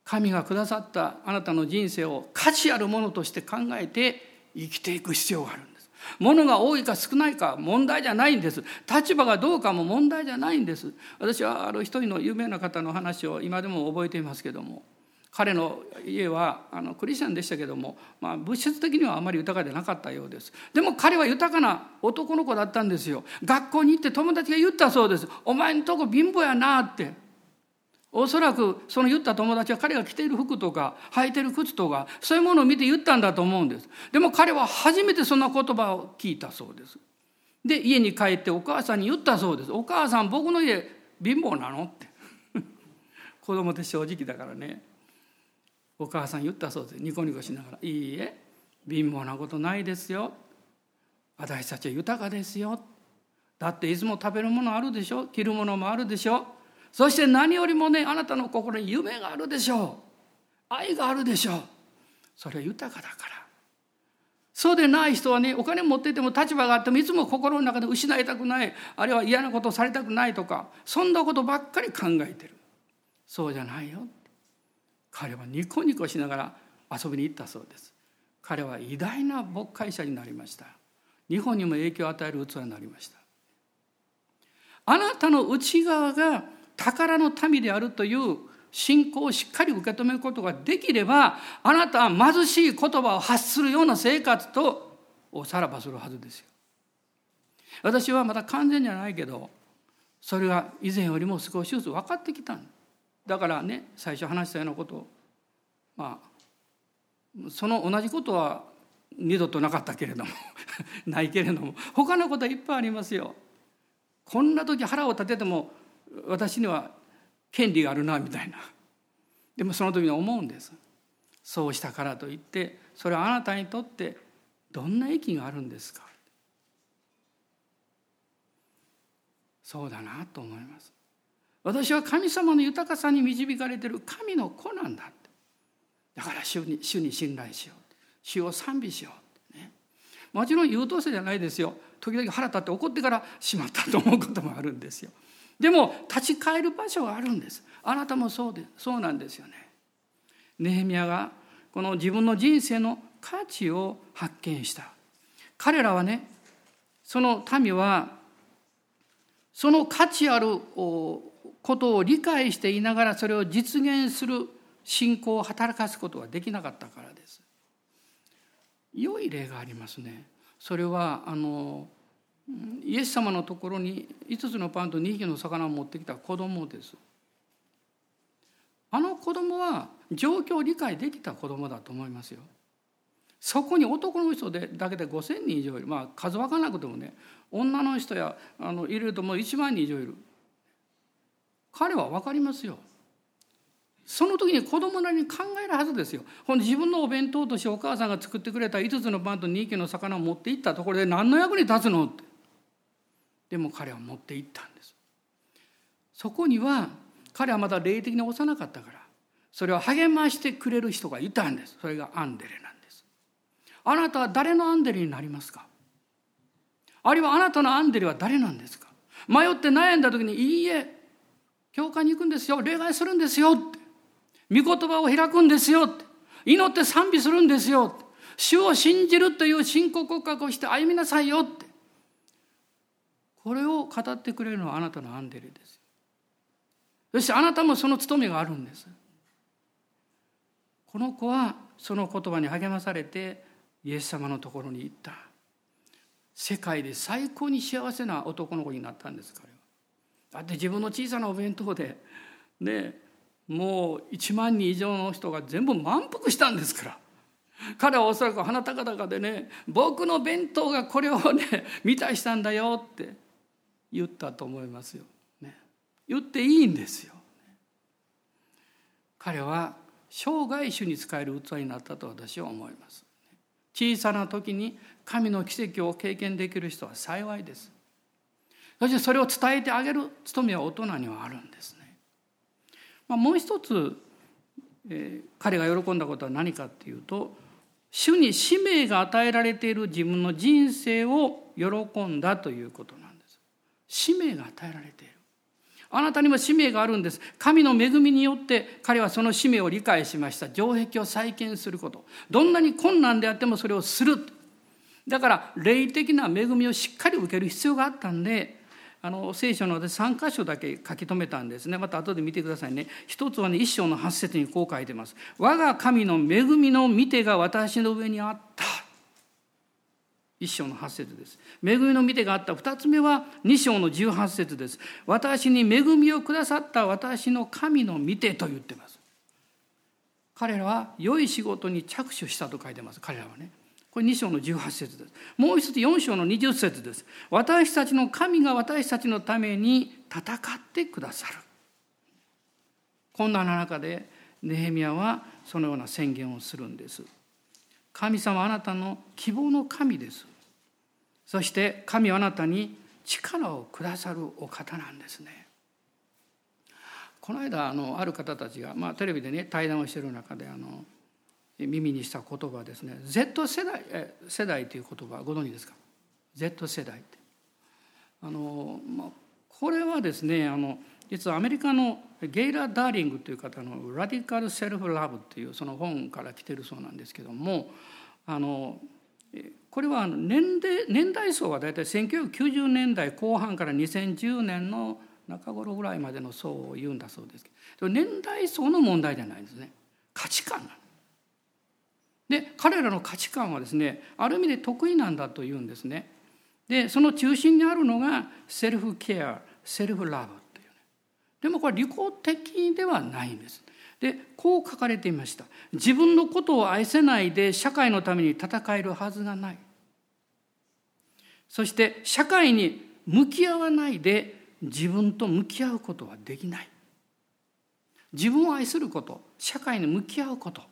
神がくださったあなたの人生を価値あるものとして考えて生きていく必要があるんです。ものが多いか少ないか問題じゃないんです。立場がどうかも問題じゃないんです。私はあの一人の有名な方の話を今でも覚えていますけども。彼の家はあのクリスチャンでしたけども、まあ、物質的にはあまり豊かでなかったようです。でも彼は豊かな男の子だったんですよ。学校に行って友達が言ったそうです「お前んとこ貧乏やな」って。おそらくその言った友達は彼が着ている服とか履いている靴とかそういうものを見て言ったんだと思うんです。でも彼は初めてそんな言葉を聞いたそうです。で家に帰ってお母さんに言ったそうです「お母さん僕の家貧乏なの?」って。(laughs) 子供って正直だからね。お母さん言ったそうです。ニコニコしながら「いいえ貧乏なことないですよ。私たちは豊かですよ」だっていつも食べるものあるでしょ。着るものもあるでしょ。そして何よりもねあなたの心に夢があるでしょう。愛があるでしょう。それは豊かだから。そうでない人はねお金持ってても立場があってもいつも心の中で失いたくない。あるいは嫌なことをされたくないとかそんなことばっかり考えてる。そうじゃないよ。彼はニコニコしながら遊びに行ったそうです。彼は偉大な牧会者になりました。日本にも影響を与える器になりました。あなたの内側が宝の民であるという信仰をしっかり受け止めることができればあなたは貧しい言葉を発するような生活とおさらばするはずですよ。私はまだ完全じゃないけどそれが以前よりも少しずつ分かってきただからね最初話したようなことまあその同じことは二度となかったけれども (laughs) ないけれども他のことはいっぱいありますよ。こんな時腹を立てても私には権利があるなみたいな。でもその時に思うんです。そうしたからといってそれはあなたにとってどんな益があるんですか。そうだなと思います。私は神様の豊かさに導かれてる神の子なんだだから主に主に信頼しよう。主を賛美しよう、ね、もちろん優等生じゃないですよ。時々腹立って怒ってからしまったと思うこともあるんですよ。でも立ち返る場所があるんです。あなたもそうでそうなんですよね。ネヘミヤがこの自分の人生の価値を発見した。彼らはねその民はその価値あることを理解していながらそれを実現する信仰を働かすことができなかったからです。良い例がありますね。それはあのイエス様のところに5つのパンと2匹の魚を持ってきた子供です。あの子供は状況を理解できた子供だと思いますよ。そこに男の人でだけで5,000人以上いる。まあ数分からなくてもね女の人やあのいるともう1万人以上いる。彼は分かりますよ。その時に子供なりに考えるはずですよ。ほんで自分のお弁当としてお母さんが作ってくれた5つのパンと2匹の魚を持っていったところで何の役に立つのって。でも彼は持っていったんです。そこには彼はまだ霊的に幼かったからそれを励ましてくれる人がいたんです。それがアンデレなんです。あなたは誰のアンデレになりますか？あるいはあなたのアンデレは誰なんですか？迷って悩んだ時に「いいえ教会に行くんですよ。礼拝するんですよ」って。御言葉を開くんですよって。祈って賛美するんですよって。主を信じるという信仰告白をして歩みなさいよって。これを語ってくれるのはあなたのアンデレです。そしてあなたもその務めがあるんです。この子はその言葉に励まされてイエス様のところに行った。世界で最高に幸せな男の子になったんです彼は。だって自分の小さなお弁当でねもう1万人以上の人が全部満腹したんですから。彼はおそらく鼻高々でね僕の弁当がこれをね満たしたんだよって。言ったと思いますよ、ね、言っていいんですよ。彼は生涯主に使える器になったと私は思います。小さな時に神の奇跡を経験できる人は幸いです。そしてそれを伝えてあげる務めは大人にはあるんですね。まあ、もう一つ、えー、彼が喜んだことは何かっていうと主に使命が与えられている自分の人生を喜んだということ。使命が与えられている。あなたにも使命があるんです。神の恵みによって彼はその使命を理解しました。城壁を再建すること。どんなに困難であってもそれをする。だから霊的な恵みをしっかり受ける必要があったんであの聖書ので3箇所だけ書き留めたんですねまた後で見てくださいね一つはね一章の8節にこう書いてます「我が神の恵みの見てが私の上にあった」1章の8節です。恵みの見てがあった2つ目は2章の18節です。私に恵みをくださった私の神の見てと言ってます。彼らは良い仕事に着手したと書いてます。彼らはね。これ2章の18節です。もう一つ4章の20節です。私たちの神が私たちのために戦ってくださる。こんな中でネヘミヤはそのような宣言をするんです。神様あなたの希望の神です。そして神はあなたに力をくださるお方なんですね。この間あのある方たちが、まあ、テレビでね対談をしている中であの耳にした言葉ですね。Z 世代世代という言葉ご存知ですか？Z 世代って。あの、まあ、これはですねあの実はアメリカのゲイラ・ダーリングという方の「ラディカル・セルフ・ラブ」というその本から来てるそうなんですけどもあのこれは年齢年代層は大体1990年代後半から2010年の中頃ぐらいまでの層を言うんだそうです。けど年代層の問題じゃないんですね。価値観で彼らの価値観はですねある意味で得意なんだというんですね。でその中心にあるのがセルフケアセルフラブというね。でもこれ利己的ではないんです。でこう書かれていました。自分のことを愛せないで社会のために戦えるはずがない。そして社会に向き合わないで自分と向き合うことはできない。自分を愛すること社会に向き合うこと。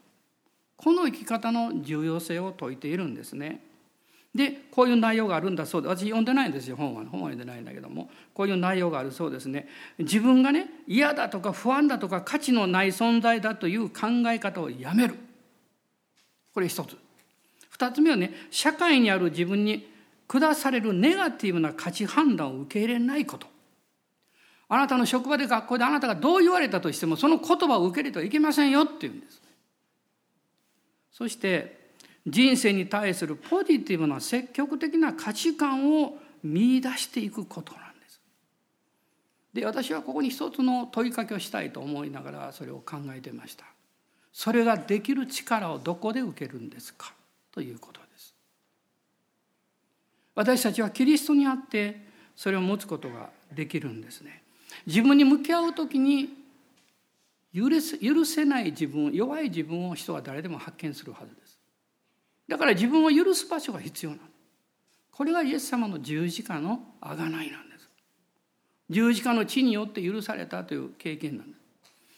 この生き方の重要性を説いているんですね。でこういう内容があるんだそうで私読んでないんですよ本は。本は読んでないんだけども。こういう内容があるそうですね。自分がね嫌だとか不安だとか価値のない存在だという考え方をやめる。これ一つ。二つ目はね社会にある自分に下されるネガティブな価値判断を受け入れないことあなたの職場で学校であなたがどう言われたとしてもその言葉を受け入れてはいけませんよっていうんですそして人生に対するポジティブな積極的な価値観を見出していくことなんです。で私はここに一つの問いかけをしたいと思いながらそれを考えてました。それができる力をどこで受けるんですか？ということ。私たちはキリストにあってそれを持つことができるんですね。自分に向き合う時に許せ許せない自分弱い自分を人は誰でも発見するはずです。だから自分を許す場所が必要なの。これがイエス様の十字架の贖いなんです。十字架の地によって許されたという経験なんです。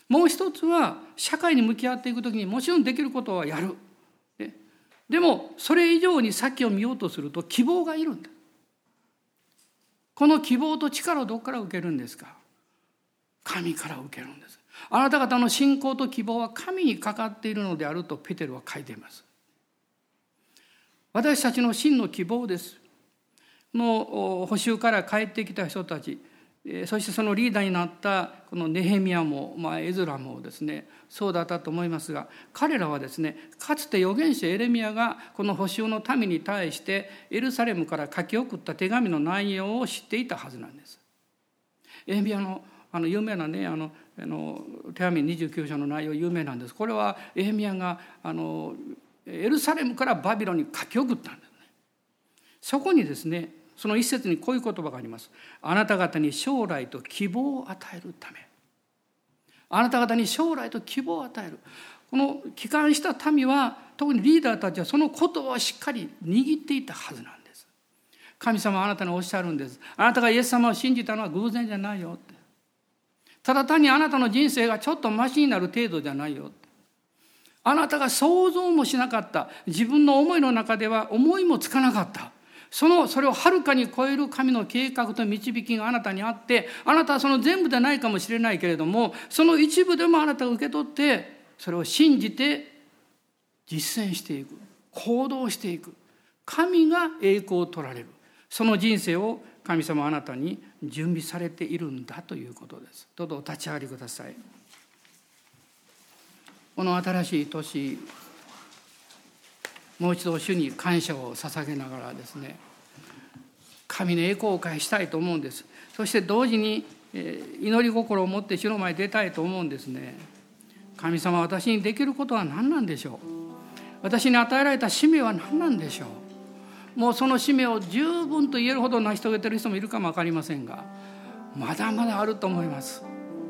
もう一つは社会に向き合っていく時にもちろんできることはやる。でもそれ以上に先を見ようとすると希望がいるんだ。この希望と力をどこから受けるんですか？神から受けるんです。あなた方の信仰と希望は神にかかっているのであるとペテルは書いています。私たちの真の希望です。の補修から帰ってきた人たちそしてそのリーダーになったこのネヘミヤも、まあ、エズラもですねそうだったと思いますが彼らはですねかつて預言者エレミヤがこの補修の民に対してエルサレムから書き送った手紙の内容を知っていたはずなんです。エレミヤのあの有名なねあのあの手紙29章の内容有名なんです。これはエレミヤがあのエルサレムからバビロンに書き送ったんですね。そこにですねその一節にこういう言葉があります。あなた方に将来と希望を与えるため。あなた方に将来と希望を与える。この帰還した民は特にリーダーたちはその言葉をしっかり握っていたはずなんです。神様はあなたにおっしゃるんです。あなたがイエス様を信じたのは偶然じゃないよって。ただ単にあなたの人生がちょっとマシになる程度じゃないよって。あなたが想像もしなかった自分の思いの中では思いもつかなかったそのそれをはるかに超える神の計画と導きがあなたにあってあなたはその全部でないかもしれないけれどもその一部でもあなたが受け取ってそれを信じて実践していく行動していく。神が栄光を取られる。その人生を神様あなたに準備されているんだということです。どうぞお立ち上がりください。この新しい年もう一度主に感謝を捧げながらですね神の栄光を返したいと思うんです。そして同時に祈り心を持って主の前に出たいと思うんですね。神様私にできることは何なんでしょう。私に与えられた使命は何なんでしょう。もうその使命を十分と言えるほど成し遂げてる人もいるかも分かりませんがまだまだあると思います。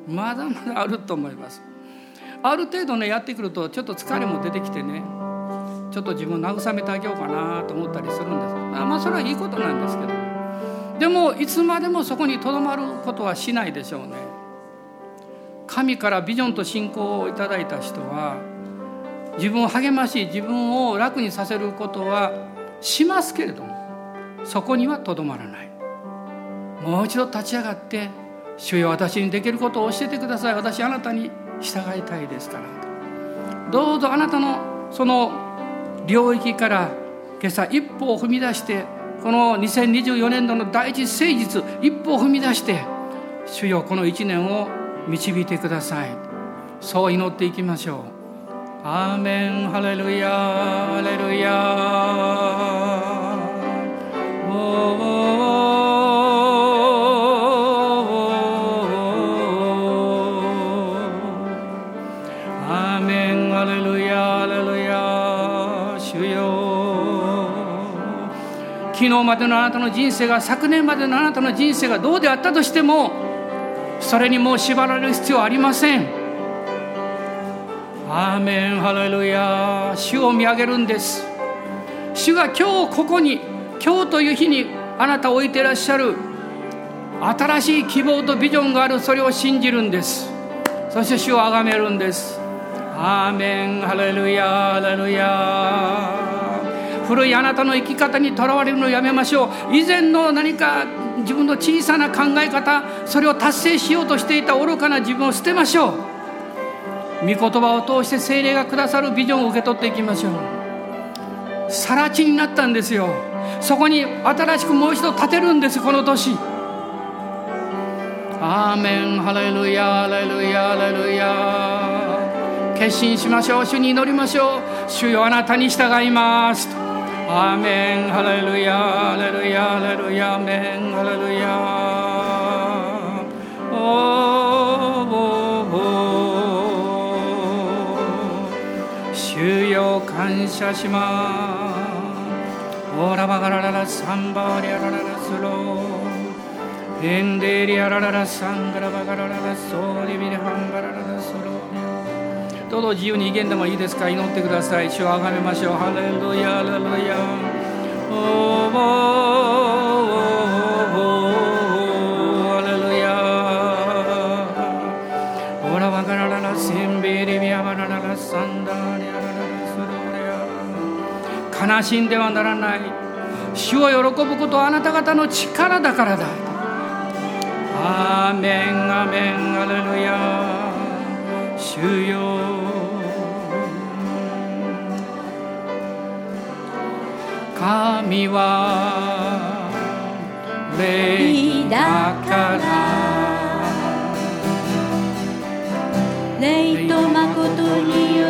まだまだあると思います。ある程度ねやってくるとちょっと疲れも出てきてねちょっと自分慰めてあげようかなと思ったりするんです。あまあそれはいいことなんですけど。でもいつまでもそこにとどまることはしないでしょうね。神からビジョンと信仰をいただいた人は自分を励まし自分を楽にさせることはしますけれどもそこにはとどまらない。もう一度立ち上がって「主よ私にできることを教えてください。私あなたに従いたいですから」どうぞあなたのその領域から今朝一歩を踏み出してこの2024年度の第一誠実一歩を踏み出して主よこの一年を導いてください。そう祈っていきましょう。アーメン。ハレルヤハレルヤ昨日までのあなたの人生が昨年までのあなたの人生がどうであったとしてもそれにもう縛られる必要はありません。アーメンハレルヤ主を見上げるんです。主が今日ここに今日という日にあなたを置いていらっしゃる新しい希望とビジョンがある。それを信じるんです。そして主を崇めるんです。アーメンハレルヤハレルヤ古いあなたの生き方にとらわれるのをやめましょう。以前の何か自分の小さな考え方それを達成しようとしていた愚かな自分を捨てましょう。御言葉を通して精霊がくださるビジョンを受け取っていきましょう。更地になったんですよ。そこに新しくもう一度建てるんですこの年。アーメン。ハレルヤハレルヤハレルヤ決心しましょう。主に祈りましょう。主よあなたに従います。アーメンハレルヤハレルヤハレルヤアーメンハレルヤ主よ感謝します。オラバガラララサンバリアラララスローエンデリアラララサンガラバガラララソーリビリハンバラララソロどうぞ自由に意見でもいいですか？祈ってください。主をあがめましょう。ハレルヤハレルヤ。おーハレルヤオラバガラララセンベリビアバラララサンダリア悲しんではならない主を喜ぶことはあなた方の力だからだアーメンアメンアレルヤ主よ神は霊だから。霊と誠によ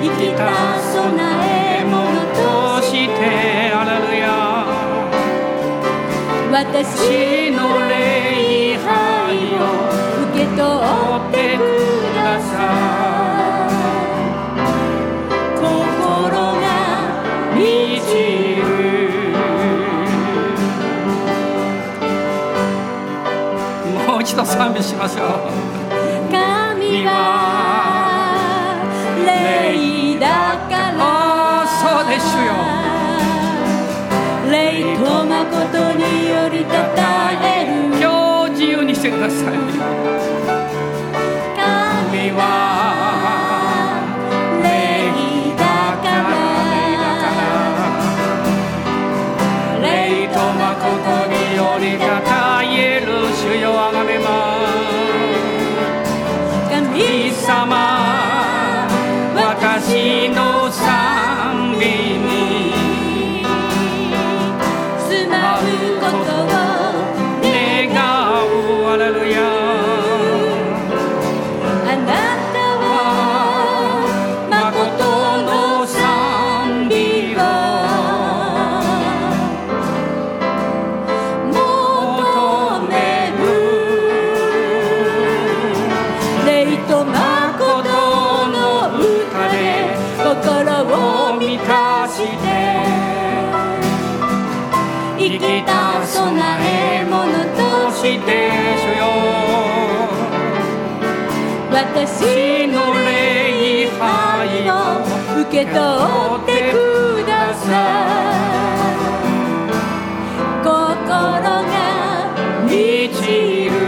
生きた備え物としてアレルヤ。私の礼拝を受け取ってください。心が満ちる。もう一度賛美しましょう。によりたたえる。今日自由にしてください。神は霊だから霊と誠によりたたえる主よあがめます。神様私の賛心を満たして生きた備え物としてて主よ。私の礼拝を受け取ってください。心が満ちる。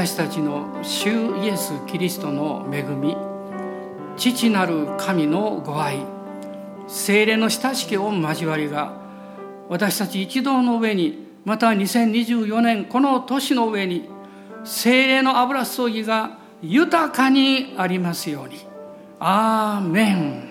私たちの主イエス・キリストの恵み父なる神のご愛精霊の親しき御交わりが私たち一同の上にまた2024年この年の上に精霊の油注ぎが豊かにありますように。アーメン。